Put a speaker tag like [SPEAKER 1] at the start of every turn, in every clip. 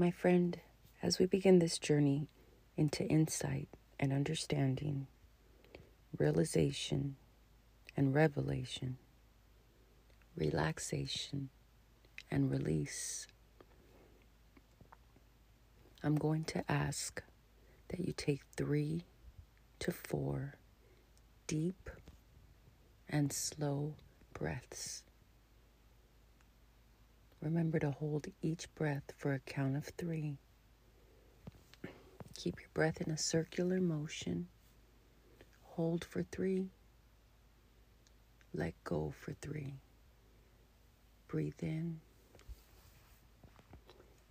[SPEAKER 1] My friend, as we begin this journey into insight and understanding, realization and revelation, relaxation and release, I'm going to ask that you take three to four deep and slow breaths. Remember to hold each breath for a count of three. Keep your breath in a circular motion. Hold for three. Let go for three. Breathe in.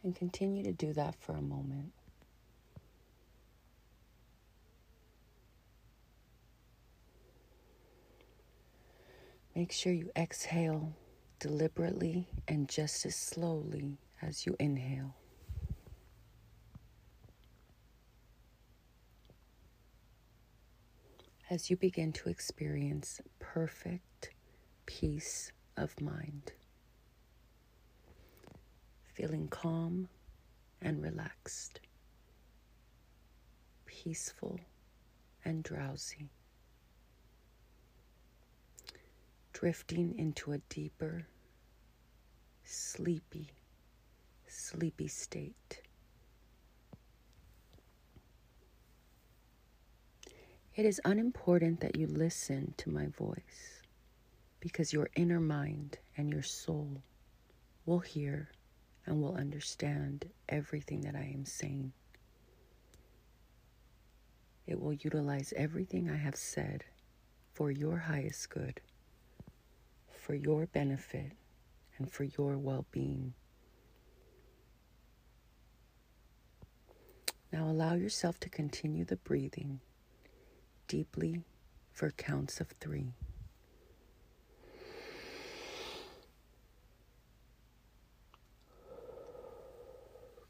[SPEAKER 1] And continue to do that for a moment. Make sure you exhale deliberately and just as slowly as you inhale. As you begin to experience perfect peace of mind, feeling calm and relaxed, peaceful and drowsy. drifting into a deeper, sleepy, sleepy state. It is unimportant that you listen to my voice because your inner mind and your soul will hear and will understand everything that I am saying. It will utilize everything I have said for your highest good for your benefit and for your well being. Now allow yourself to continue the breathing deeply for counts of three.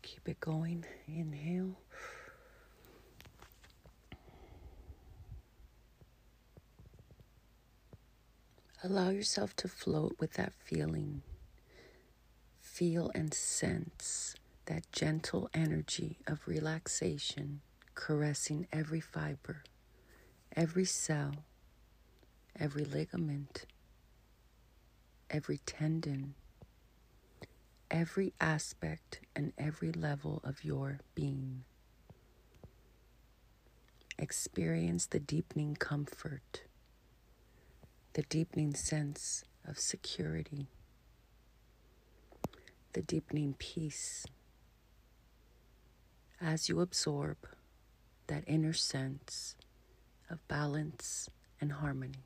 [SPEAKER 1] Keep it going. Inhale. Allow yourself to float with that feeling. Feel and sense that gentle energy of relaxation caressing every fiber, every cell, every ligament, every tendon, every aspect and every level of your being. Experience the deepening comfort the deepening sense of security, the deepening peace as you absorb that inner sense of balance and harmony.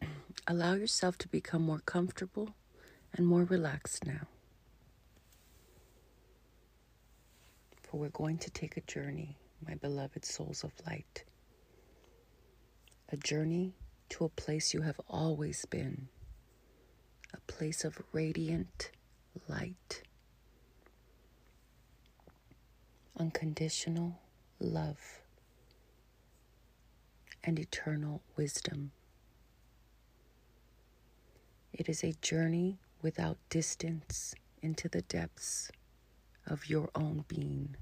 [SPEAKER 1] Allow yourself to become more comfortable and more relaxed now. for we're going to take a journey, my beloved souls of light. A journey to a place you have always been, a place of radiant light, unconditional love, and eternal wisdom. It is a journey without distance into the depths of your own being.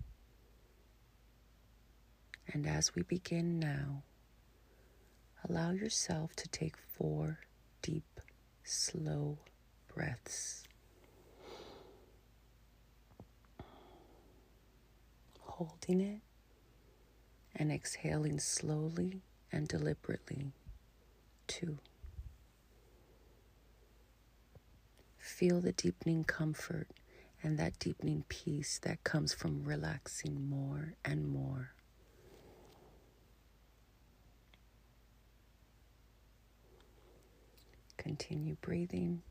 [SPEAKER 1] And as we begin now, allow yourself to take four deep, slow breaths. Holding it and exhaling slowly and deliberately. Two. Feel the deepening comfort and that deepening peace that comes from relaxing more and more. Continue breathing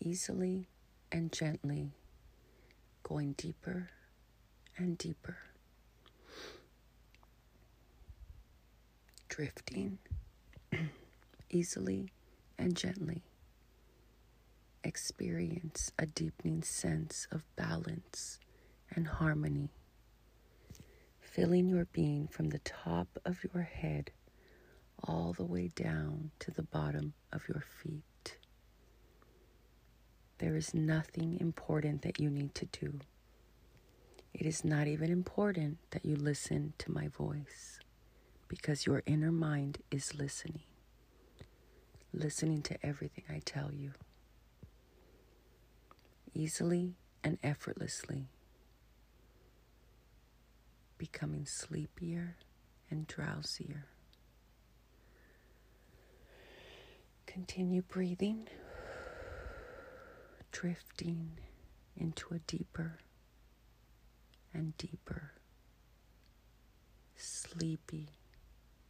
[SPEAKER 1] easily and gently, going deeper and deeper. Drifting easily and gently experience a deepening sense of balance and harmony, filling your being from the top of your head all the way down to the bottom of your feet. There is nothing important that you need to do. It is not even important that you listen to my voice because your inner mind is listening, listening to everything I tell you. Easily and effortlessly, becoming sleepier and drowsier. Continue breathing, drifting into a deeper and deeper, sleepy,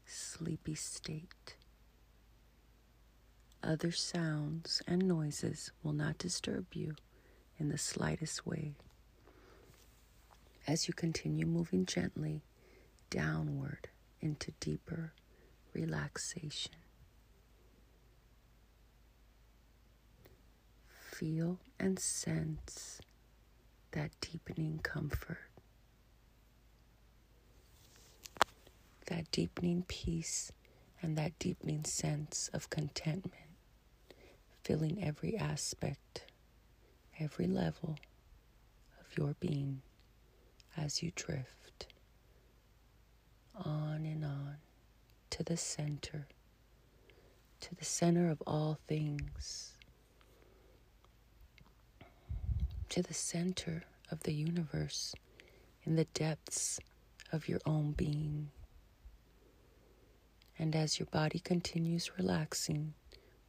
[SPEAKER 1] sleepy state. Other sounds and noises will not disturb you in the slightest way. As you continue moving gently downward into deeper relaxation. Feel and sense that deepening comfort. that deepening peace and that deepening sense of contentment, filling every aspect, every level of your being as you drift on and on to the center, to the center of all things, to the center of the universe in the depths of your own being. And as your body continues relaxing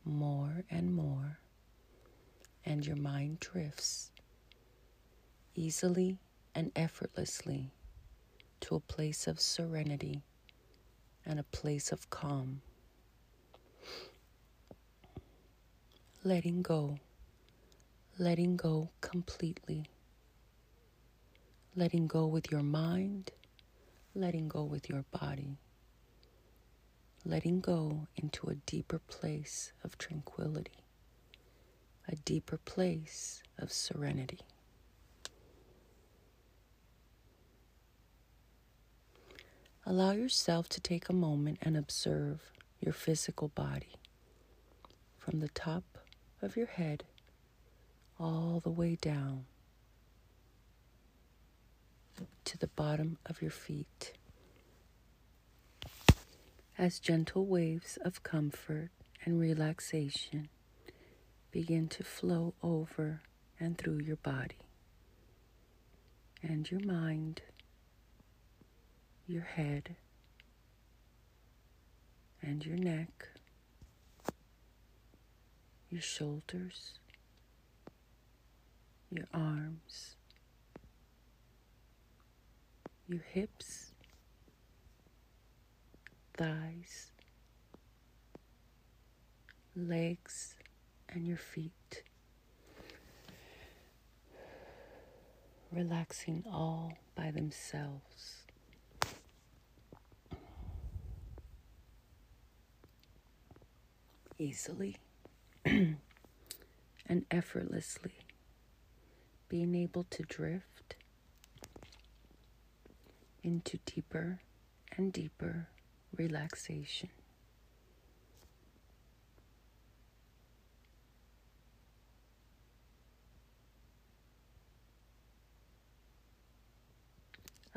[SPEAKER 1] more and more, and your mind drifts easily and effortlessly to a place of serenity and a place of calm. Letting go, letting go completely. Letting go with your mind, letting go with your body letting go into a deeper place of tranquility, a deeper place of serenity. Allow yourself to take a moment and observe your physical body from the top of your head all the way down to the bottom of your feet. As gentle waves of comfort and relaxation begin to flow over and through your body and your mind, your head, and your neck, your shoulders, your arms, your hips thighs, legs, and your feet. Relaxing all by themselves. Easily and effortlessly being able to drift into deeper and deeper relaxation.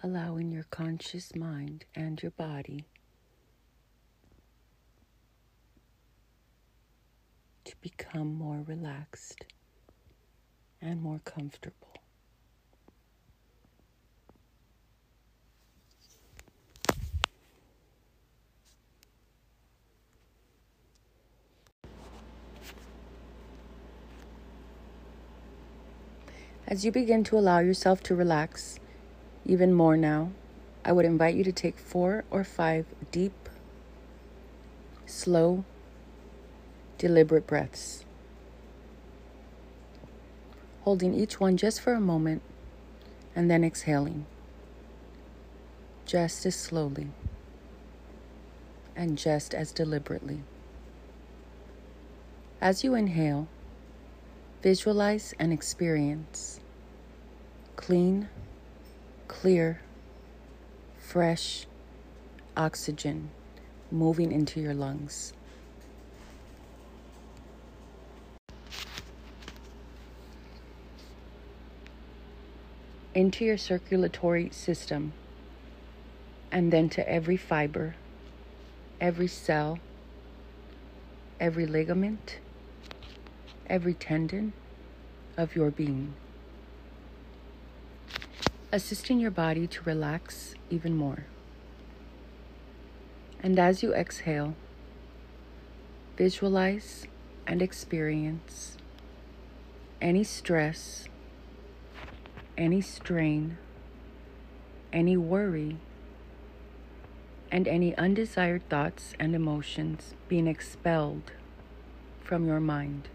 [SPEAKER 1] Allowing your conscious mind and your body to become more relaxed and more comfortable. As you begin to allow yourself to relax even more now, I would invite you to take four or five deep, slow, deliberate breaths. Holding each one just for a moment and then exhaling just as slowly and just as deliberately. As you inhale, Visualize and experience clean, clear, fresh oxygen moving into your lungs. Into your circulatory system and then to every fiber, every cell, every ligament, every tendon of your being, assisting your body to relax even more. And as you exhale, visualize and experience any stress, any strain, any worry, and any undesired thoughts and emotions being expelled from your mind.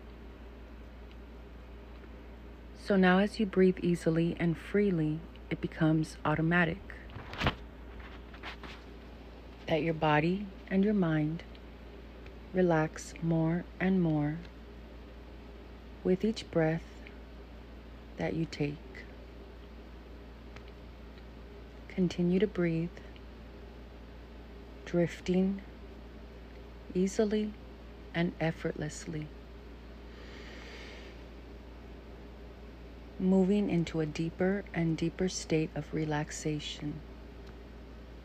[SPEAKER 1] So now, as you breathe easily and freely, it becomes automatic that your body and your mind relax more and more with each breath that you take. Continue to breathe, drifting easily and effortlessly. Moving into a deeper and deeper state of relaxation,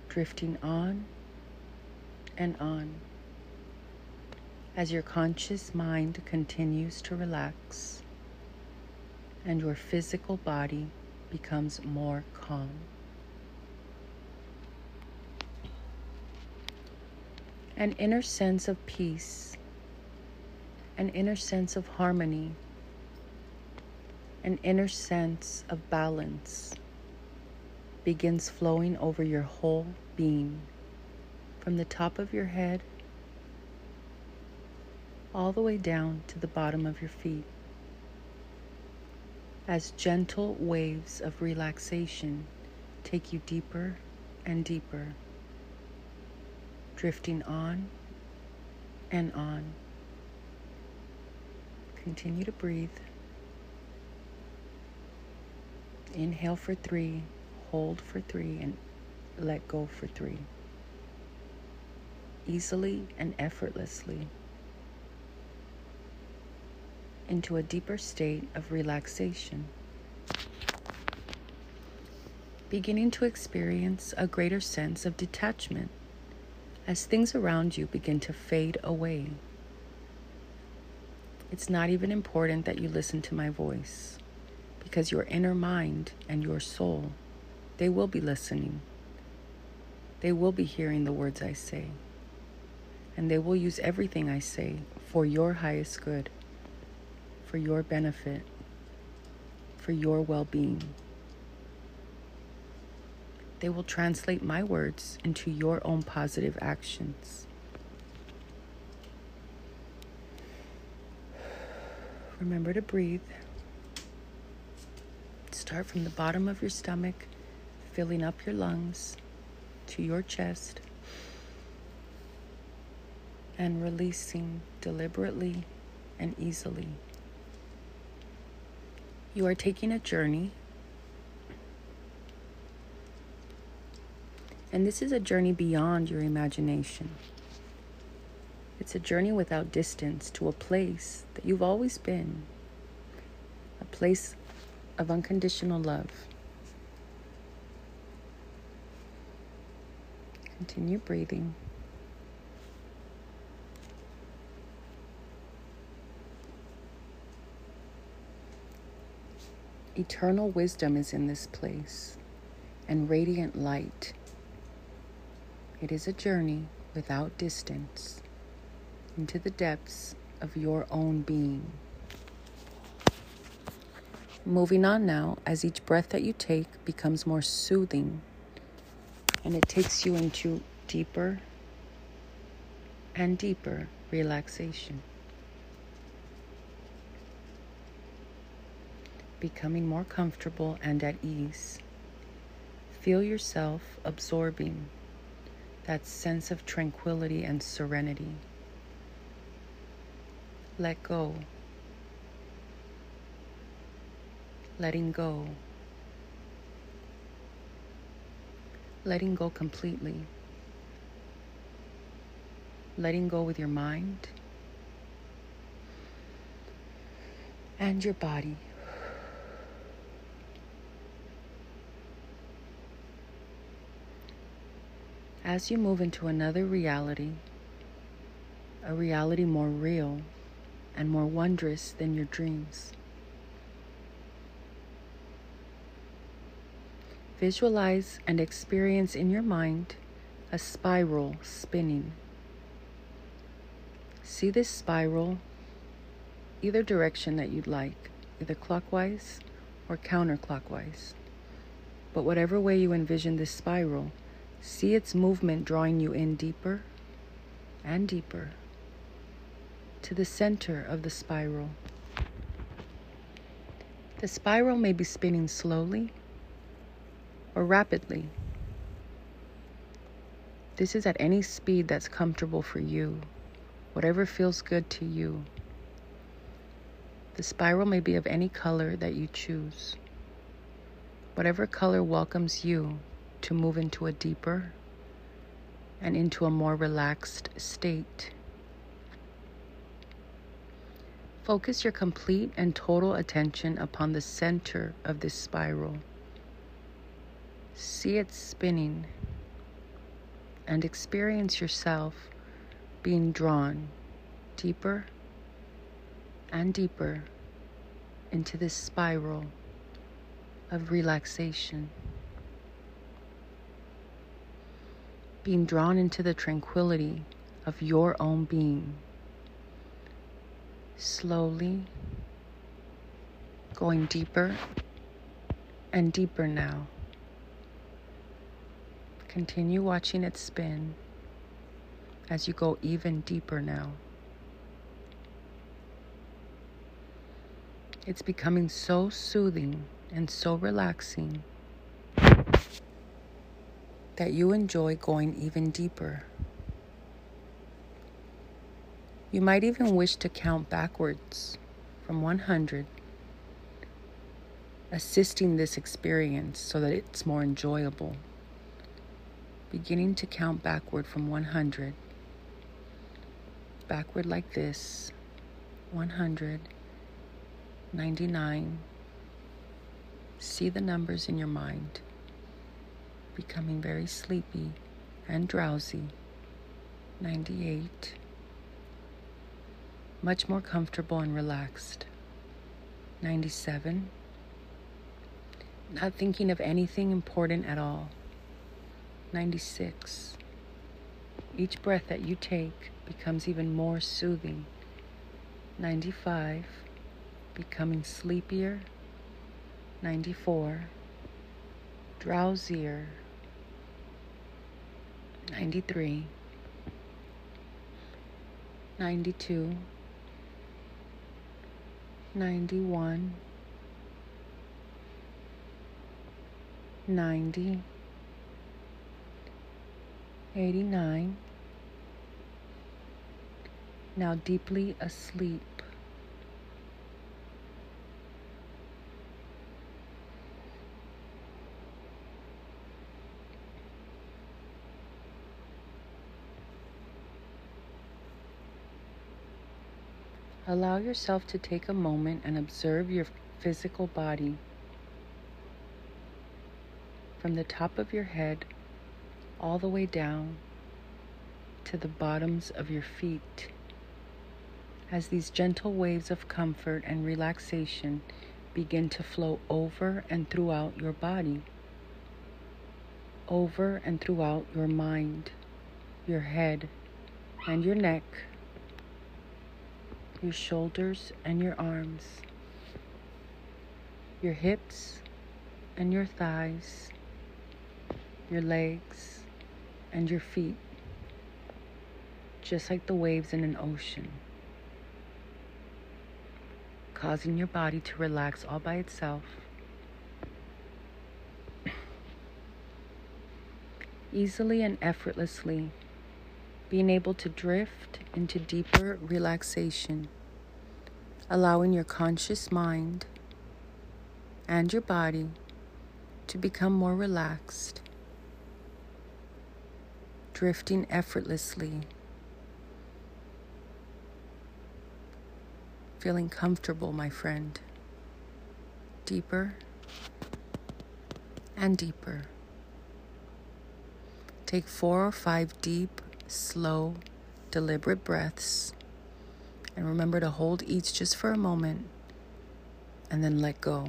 [SPEAKER 1] drifting on and on as your conscious mind continues to relax and your physical body becomes more calm. An inner sense of peace, an inner sense of harmony, an inner sense of balance begins flowing over your whole being. From the top of your head all the way down to the bottom of your feet. As gentle waves of relaxation take you deeper and deeper, drifting on and on. Continue to breathe. Inhale for three, hold for three, and let go for three. Easily and effortlessly into a deeper state of relaxation. Beginning to experience a greater sense of detachment as things around you begin to fade away. It's not even important that you listen to my voice because your inner mind and your soul, they will be listening. They will be hearing the words I say. And they will use everything I say for your highest good for your benefit, for your well being. They will translate my words into your own positive actions. Remember to breathe. Start from the bottom of your stomach, filling up your lungs to your chest, and releasing deliberately and easily. You are taking a journey. And this is a journey beyond your imagination. It's a journey without distance to a place that you've always been, a place of unconditional love. Continue breathing. Eternal wisdom is in this place and radiant light. It is a journey without distance into the depths of your own being. Moving on now, as each breath that you take becomes more soothing and it takes you into deeper and deeper relaxation. becoming more comfortable and at ease. Feel yourself absorbing that sense of tranquility and serenity. Let go. Letting go. Letting go completely. Letting go with your mind and your body. As you move into another reality, a reality more real and more wondrous than your dreams. Visualize and experience in your mind a spiral spinning. See this spiral either direction that you'd like, either clockwise or counterclockwise. But whatever way you envision this spiral, see its movement drawing you in deeper and deeper to the center of the spiral. The spiral may be spinning slowly or rapidly. This is at any speed that's comfortable for you, whatever feels good to you. The spiral may be of any color that you choose. Whatever color welcomes you to move into a deeper and into a more relaxed state. Focus your complete and total attention upon the center of this spiral. See it spinning and experience yourself being drawn deeper and deeper into this spiral of relaxation. Being drawn into the tranquility of your own being. Slowly going deeper and deeper now. Continue watching it spin as you go even deeper now. It's becoming so soothing and so relaxing that you enjoy going even deeper. You might even wish to count backwards from 100, assisting this experience so that it's more enjoyable beginning to count backward from 100. Backward like this 100, 99. See the numbers in your mind, becoming very sleepy and drowsy. 98. Much more comfortable and relaxed. 97. Not thinking of anything important at all. 96. Each breath that you take becomes even more soothing. 95. Becoming sleepier. 94. Drowsier. 93. 92. 91. 90. 89. Now deeply asleep. Allow yourself to take a moment and observe your physical body from the top of your head all the way down to the bottoms of your feet. As these gentle waves of comfort and relaxation begin to flow over and throughout your body, over and throughout your mind, your head, and your neck, your shoulders and your arms, your hips and your thighs, your legs and your feet, just like the waves in an ocean, causing your body to relax all by itself. Easily and effortlessly, being able to drift into deeper relaxation, allowing your conscious mind and your body to become more relaxed drifting effortlessly, feeling comfortable, my friend. Deeper and deeper. Take four or five deep, slow, deliberate breaths. And remember to hold each just for a moment and then let go.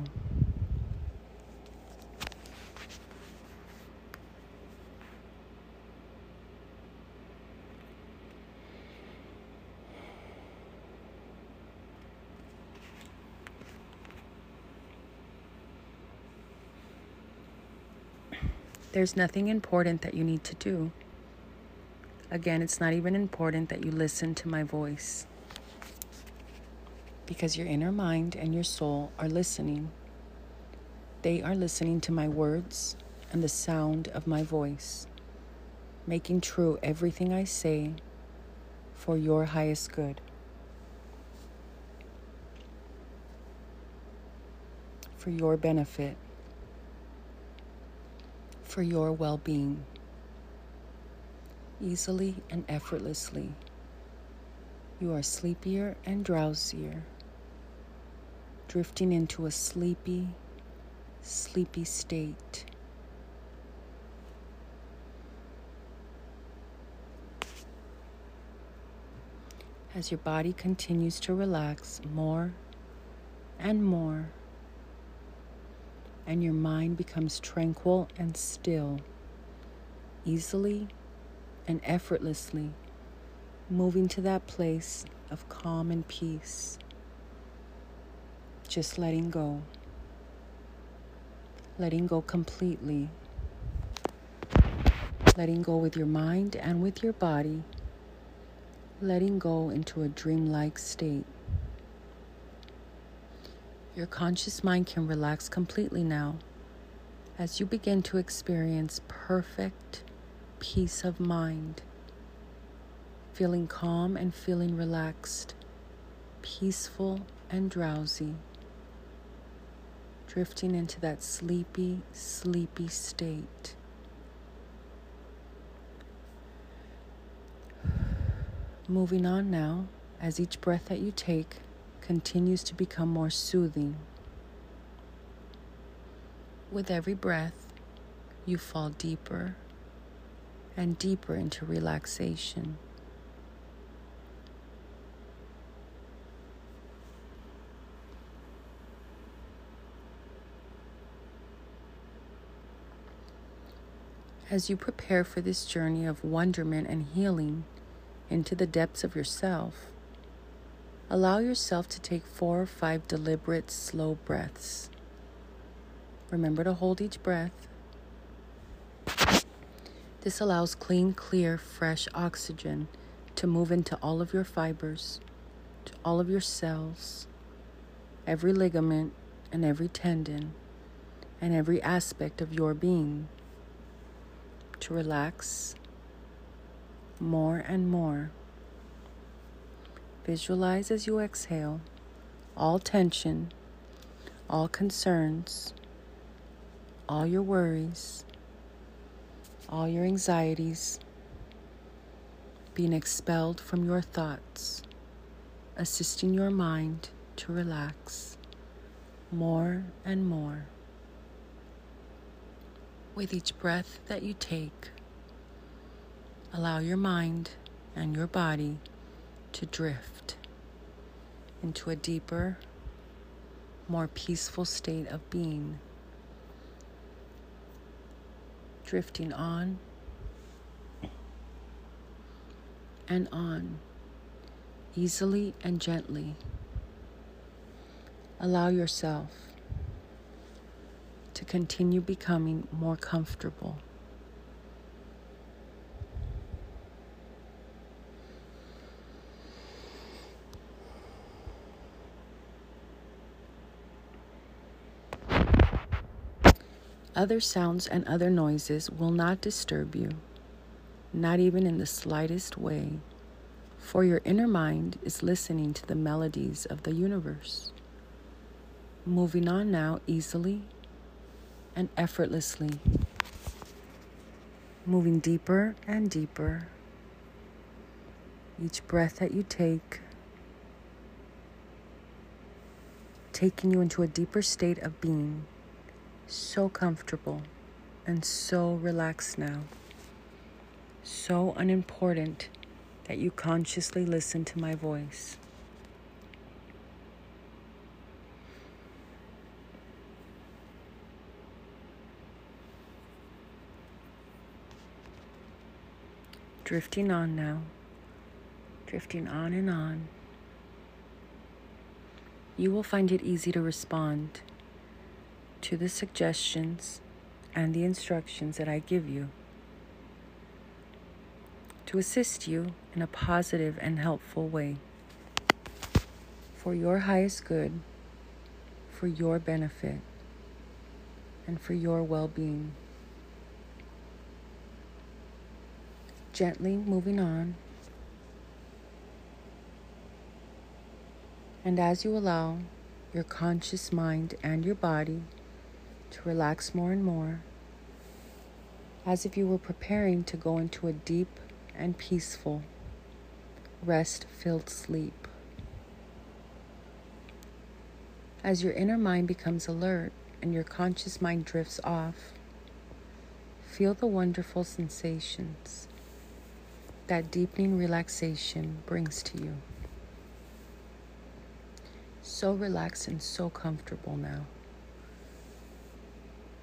[SPEAKER 1] There's nothing important that you need to do. Again, it's not even important that you listen to my voice because your inner mind and your soul are listening. They are listening to my words and the sound of my voice, making true everything I say for your highest good. For your benefit for your well being, easily and effortlessly. You are sleepier and drowsier, drifting into a sleepy, sleepy state. As your body continues to relax more and more and your mind becomes tranquil and still, easily and effortlessly moving to that place of calm and peace. Just letting go. Letting go completely. Letting go with your mind and with your body. Letting go into a dreamlike state. Your conscious mind can relax completely now as you begin to experience perfect peace of mind, feeling calm and feeling relaxed, peaceful and drowsy, drifting into that sleepy, sleepy state. Moving on now, as each breath that you take continues to become more soothing. With every breath, you fall deeper and deeper into relaxation. As you prepare for this journey of wonderment and healing into the depths of yourself, Allow yourself to take four or five deliberate, slow breaths. Remember to hold each breath. This allows clean, clear, fresh oxygen to move into all of your fibers, to all of your cells, every ligament and every tendon, and every aspect of your being to relax more and more. Visualize as you exhale all tension, all concerns, all your worries, all your anxieties being expelled from your thoughts, assisting your mind to relax more and more. With each breath that you take, allow your mind and your body to drift into a deeper, more peaceful state of being. Drifting on and on, easily and gently. Allow yourself to continue becoming more comfortable. Other sounds and other noises will not disturb you, not even in the slightest way, for your inner mind is listening to the melodies of the universe. Moving on now easily and effortlessly, moving deeper and deeper. Each breath that you take, taking you into a deeper state of being so comfortable and so relaxed now. so unimportant that you consciously listen to my voice. Drifting on now, drifting on and on. You will find it easy to respond to the suggestions and the instructions that I give you to assist you in a positive and helpful way for your highest good, for your benefit, and for your well being. Gently moving on. And as you allow your conscious mind and your body to relax more and more, as if you were preparing to go into a deep and peaceful, rest filled sleep. As your inner mind becomes alert and your conscious mind drifts off, feel the wonderful sensations that deepening relaxation brings to you. So relaxed and so comfortable now.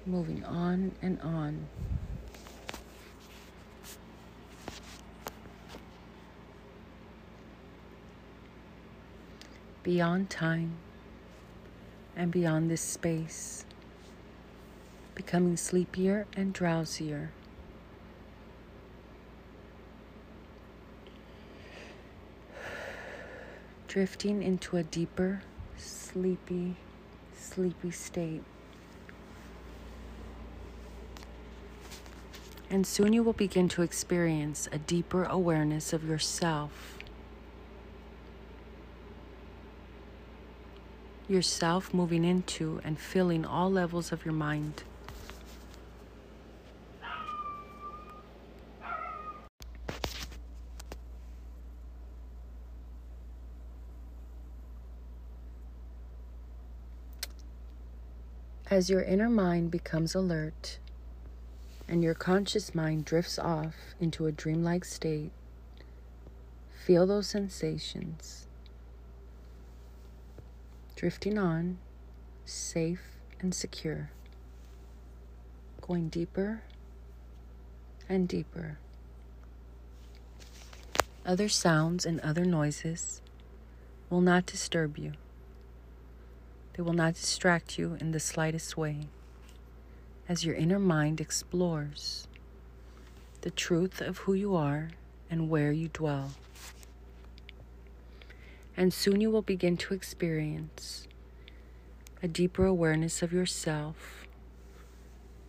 [SPEAKER 1] Moving on and on. beyond time and beyond this space, becoming sleepier and drowsier. Drifting into a deeper, sleepy, sleepy state. And soon you will begin to experience a deeper awareness of yourself yourself moving into and filling all levels of your mind. As your inner mind becomes alert and your conscious mind drifts off into a dreamlike state, feel those sensations drifting on, safe and secure, going deeper and deeper. Other sounds and other noises will not disturb you. They will not distract you in the slightest way as your inner mind explores the truth of who you are and where you dwell and soon you will begin to experience a deeper awareness of yourself,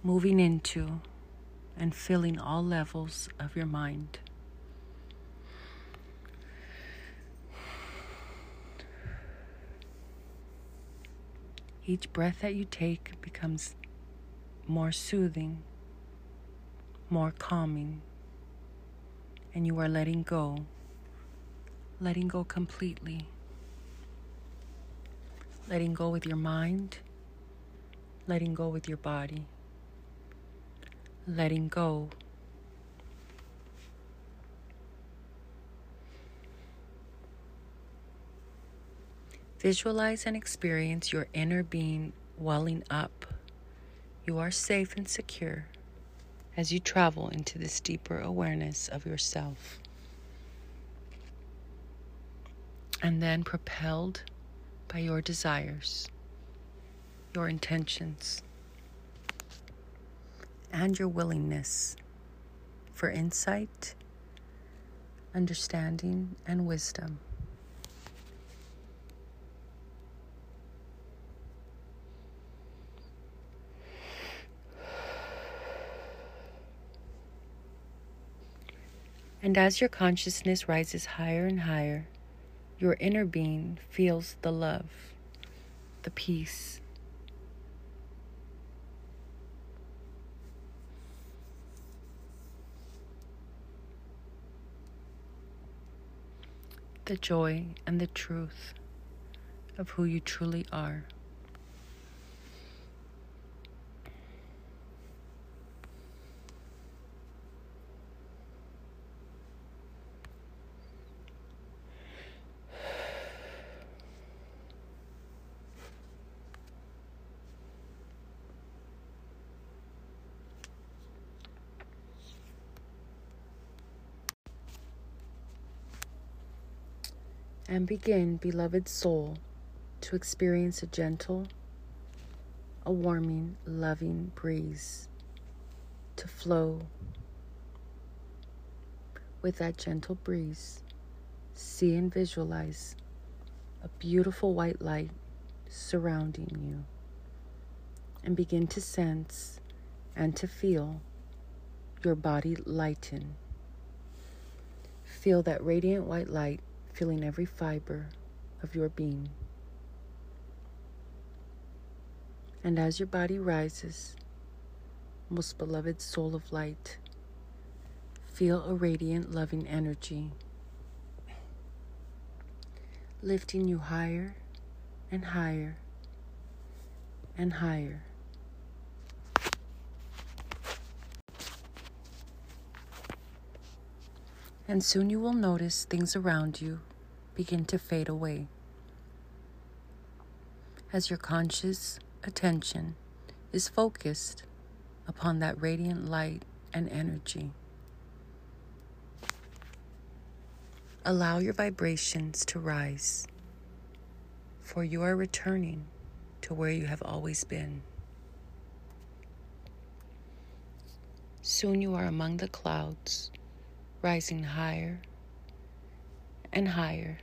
[SPEAKER 1] moving into and filling all levels of your mind. Each breath that you take becomes more soothing, more calming, and you are letting go letting go completely. Letting go with your mind, letting go with your body, letting go. Visualize and experience your inner being welling up. You are safe and secure as you travel into this deeper awareness of yourself. and then propelled by your desires, your intentions, and your willingness for insight, understanding, and wisdom. And as your consciousness rises higher and higher, your inner being feels the love, the peace. The joy and the truth of who you truly are. And begin, beloved soul, to experience a gentle, a warming, loving breeze to flow with that gentle breeze. See and visualize a beautiful white light surrounding you and begin to sense and to feel your body lighten. Feel that radiant white light filling every fiber of your being. And as your body rises, most beloved soul of light, feel a radiant, loving energy lifting you higher and higher and higher. And soon you will notice things around you begin to fade away. As your conscious attention is focused upon that radiant light and energy. Allow your vibrations to rise, for you are returning to where you have always been. Soon you are among the clouds rising higher and higher,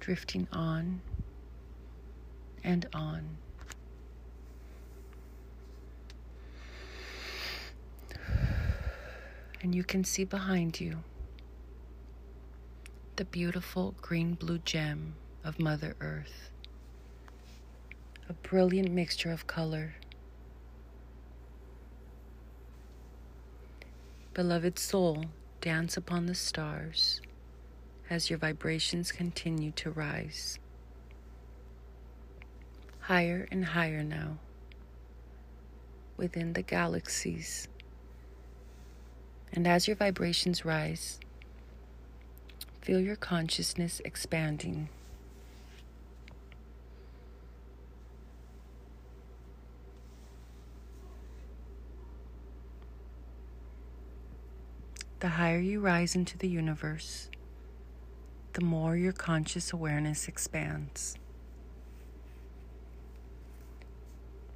[SPEAKER 1] drifting on and on. And you can see behind you the beautiful green blue gem of Mother Earth, a brilliant mixture of color Beloved soul, dance upon the stars as your vibrations continue to rise. Higher and higher now, within the galaxies. And as your vibrations rise, feel your consciousness expanding. The higher you rise into the universe, the more your conscious awareness expands.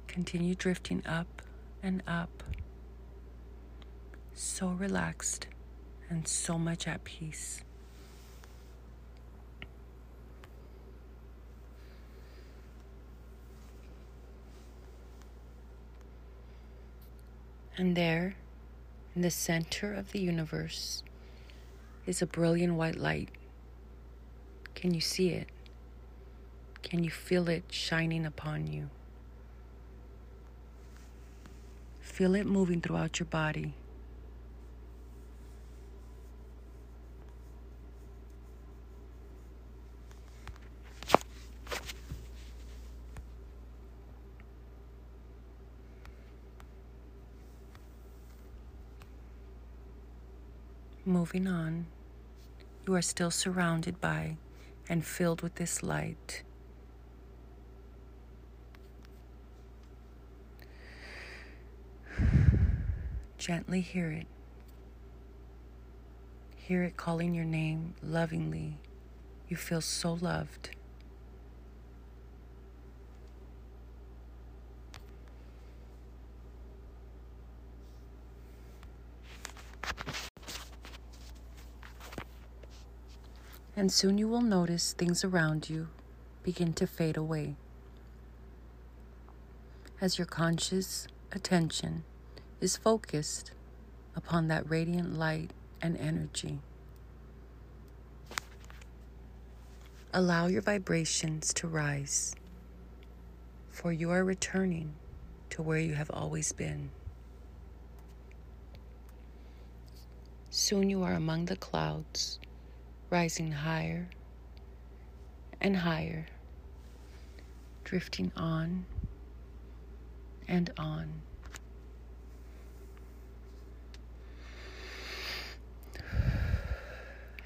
[SPEAKER 1] Continue drifting up and up, so relaxed and so much at peace. And there, in the center of the universe is a brilliant white light. Can you see it? Can you feel it shining upon you? Feel it moving throughout your body. Moving on, you are still surrounded by and filled with this light. Gently hear it. Hear it calling your name lovingly. You feel so loved. And soon you will notice things around you begin to fade away. As your conscious attention is focused upon that radiant light and energy. Allow your vibrations to rise, for you are returning to where you have always been. Soon you are among the clouds rising higher and higher, drifting on and on.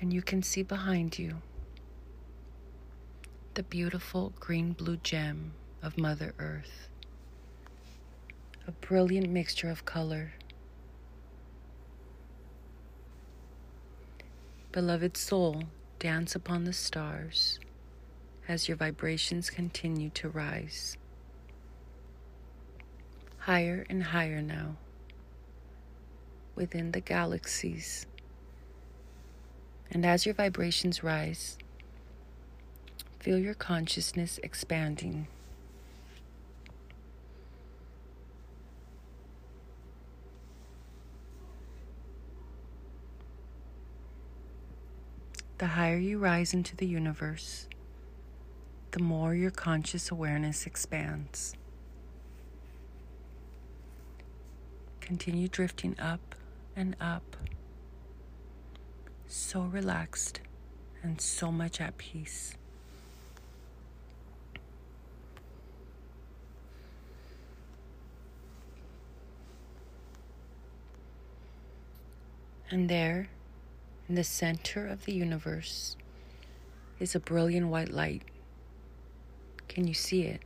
[SPEAKER 1] And you can see behind you the beautiful green blue gem of Mother Earth, a brilliant mixture of color Beloved soul, dance upon the stars as your vibrations continue to rise. Higher and higher now, within the galaxies. And as your vibrations rise, feel your consciousness expanding. The higher you rise into the universe, the more your conscious awareness expands. Continue drifting up and up, so relaxed and so much at peace. And there, in the center of the universe is a brilliant white light. Can you see it?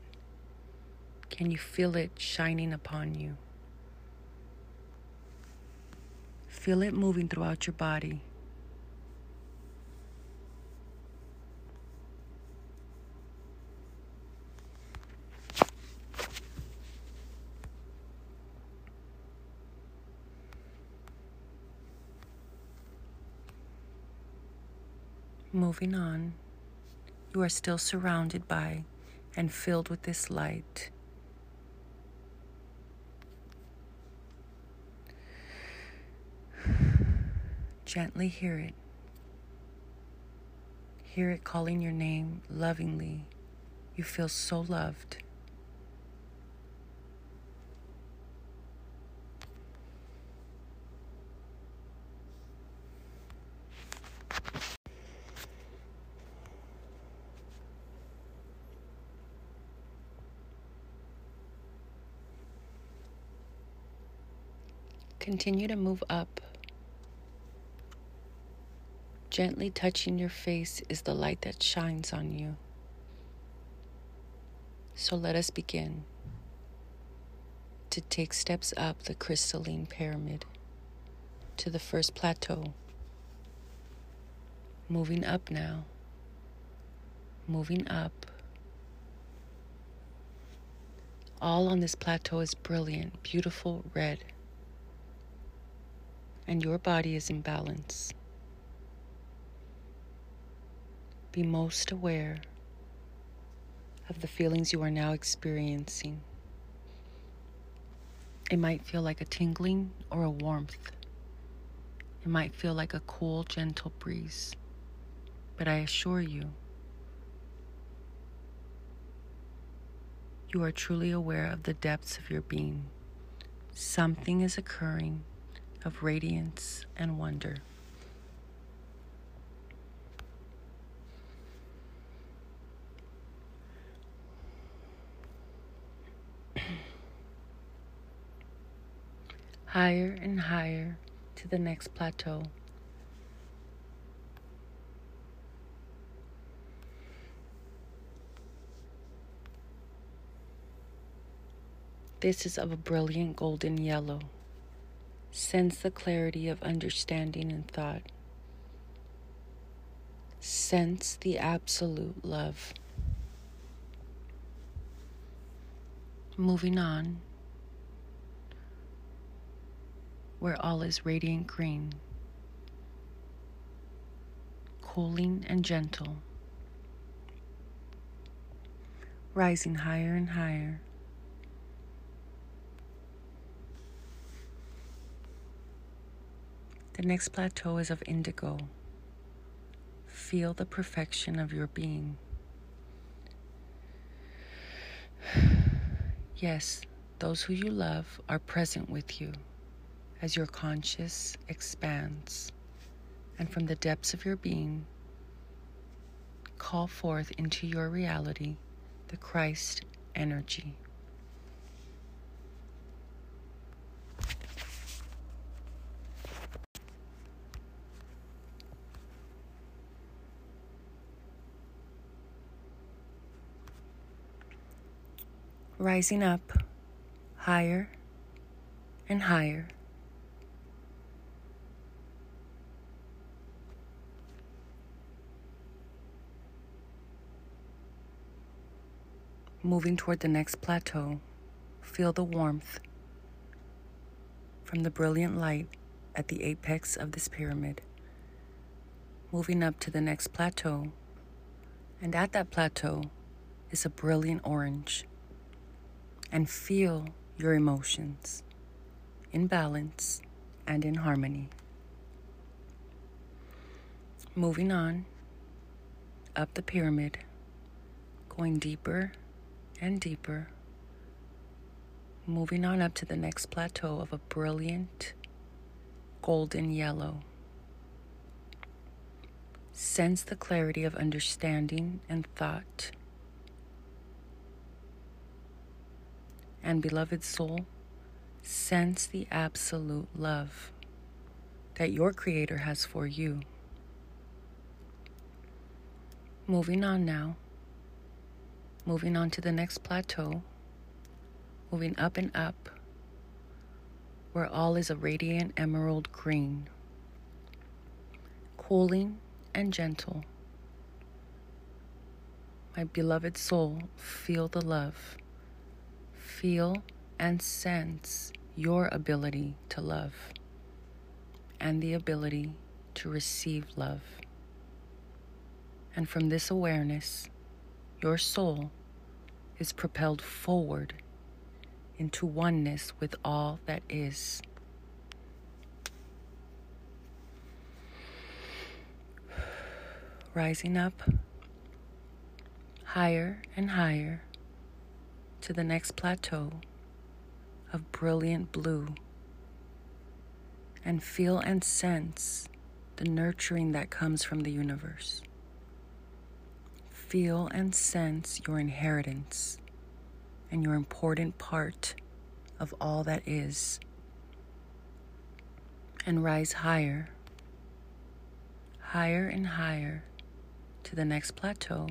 [SPEAKER 1] Can you feel it shining upon you? Feel it moving throughout your body. Moving on, you are still surrounded by and filled with this light. Gently hear it. Hear it calling your name lovingly. You feel so loved. Continue to move up. Gently touching your face is the light that shines on you. So let us begin to take steps up the crystalline pyramid to the first plateau. Moving up now. Moving up. All on this plateau is brilliant, beautiful red and your body is in balance. Be most aware of the feelings you are now experiencing. It might feel like a tingling or a warmth. It might feel like a cool, gentle breeze. But I assure you, you are truly aware of the depths of your being. Something is occurring of radiance and wonder. higher and higher to the next plateau. This is of a brilliant golden yellow. Sense the clarity of understanding and thought. Sense the absolute love. Moving on, where all is radiant green, cooling and gentle, rising higher and higher. The next plateau is of indigo. Feel the perfection of your being. Yes, those who you love are present with you as your conscious expands. And from the depths of your being, call forth into your reality the Christ energy. rising up higher and higher. Moving toward the next plateau, feel the warmth from the brilliant light at the apex of this pyramid. Moving up to the next plateau, and at that plateau is a brilliant orange. And feel your emotions in balance and in harmony. Moving on up the pyramid, going deeper and deeper, moving on up to the next plateau of a brilliant golden yellow. Sense the clarity of understanding and thought. And beloved soul, sense the absolute love that your Creator has for you. Moving on now, moving on to the next plateau, moving up and up, where all is a radiant emerald green, cooling and gentle. My beloved soul, feel the love. Feel and sense your ability to love and the ability to receive love. And from this awareness, your soul is propelled forward into oneness with all that is. Rising up higher and higher to the next plateau of brilliant blue and feel and sense the nurturing that comes from the universe. Feel and sense your inheritance and your important part of all that is. And rise higher, higher and higher to the next plateau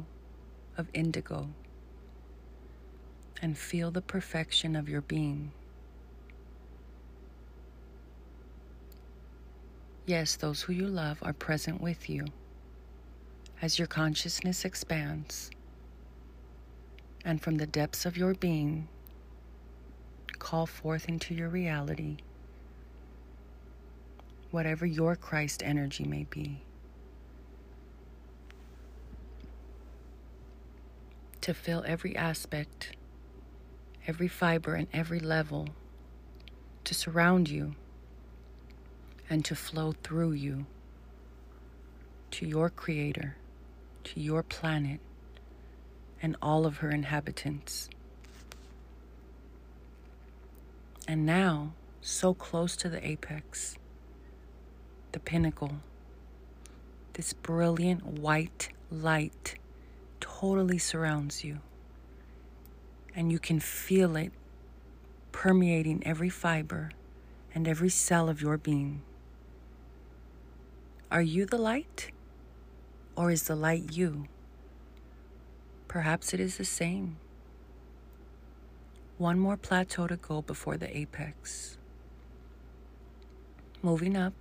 [SPEAKER 1] of indigo. And feel the perfection of your being. Yes, those who you love are present with you as your consciousness expands. And from the depths of your being, call forth into your reality whatever your Christ energy may be. To fill every aspect, every fiber, and every level, to surround you and to flow through you to your Creator, to your planet, and all of her inhabitants. And now, so close to the apex, the pinnacle, this brilliant white light totally surrounds you. And you can feel it permeating every fiber and every cell of your being. Are you the light? Or is the light you? Perhaps it is the same. One more plateau to go before the apex. Moving up,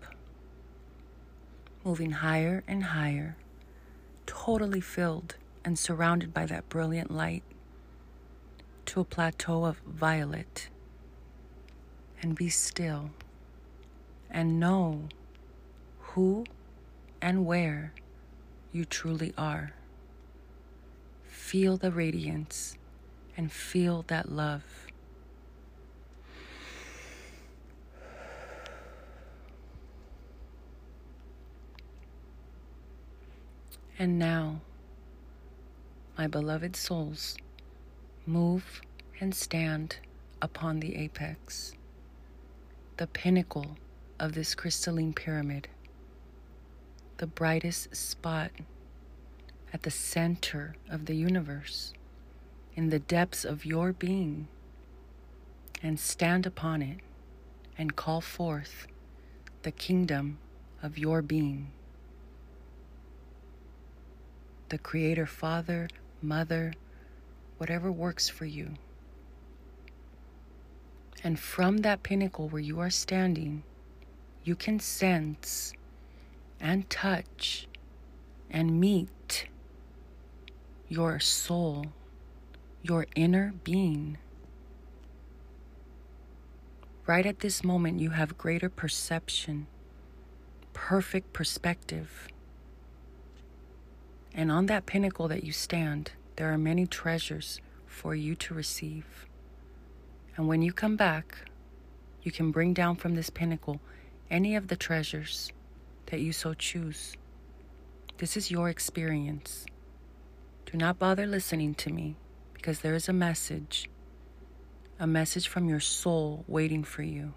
[SPEAKER 1] moving higher and higher, totally filled and surrounded by that brilliant light to a plateau of violet. And be still and know who and where you truly are. Feel the radiance and feel that love. And now, my beloved souls, move and stand upon the apex, the pinnacle of this crystalline pyramid the brightest spot at the center of the universe, in the depths of your being, and stand upon it and call forth the kingdom of your being. The Creator, Father, Mother, whatever works for you. And from that pinnacle where you are standing, you can sense and touch and meet your soul, your inner being. Right at this moment, you have greater perception, perfect perspective. And on that pinnacle that you stand, there are many treasures for you to receive. And when you come back, you can bring down from this pinnacle any of the treasures that you so choose. This is your experience. Do not bother listening to me because there is a message, a message from your soul waiting for you.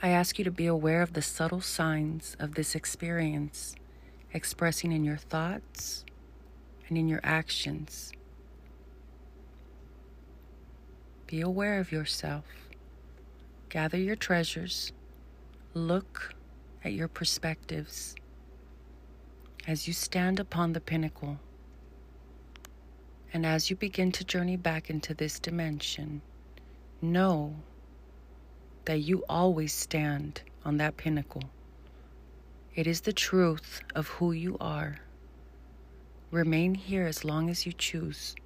[SPEAKER 1] I ask you to be aware of the subtle signs of this experience expressing in your thoughts and in your actions. Be aware of yourself. Gather your treasures. Look at your perspectives as you stand upon the pinnacle. And as you begin to journey back into this dimension, know that you always stand on that pinnacle. It is the truth of who you are. Remain here as long as you choose.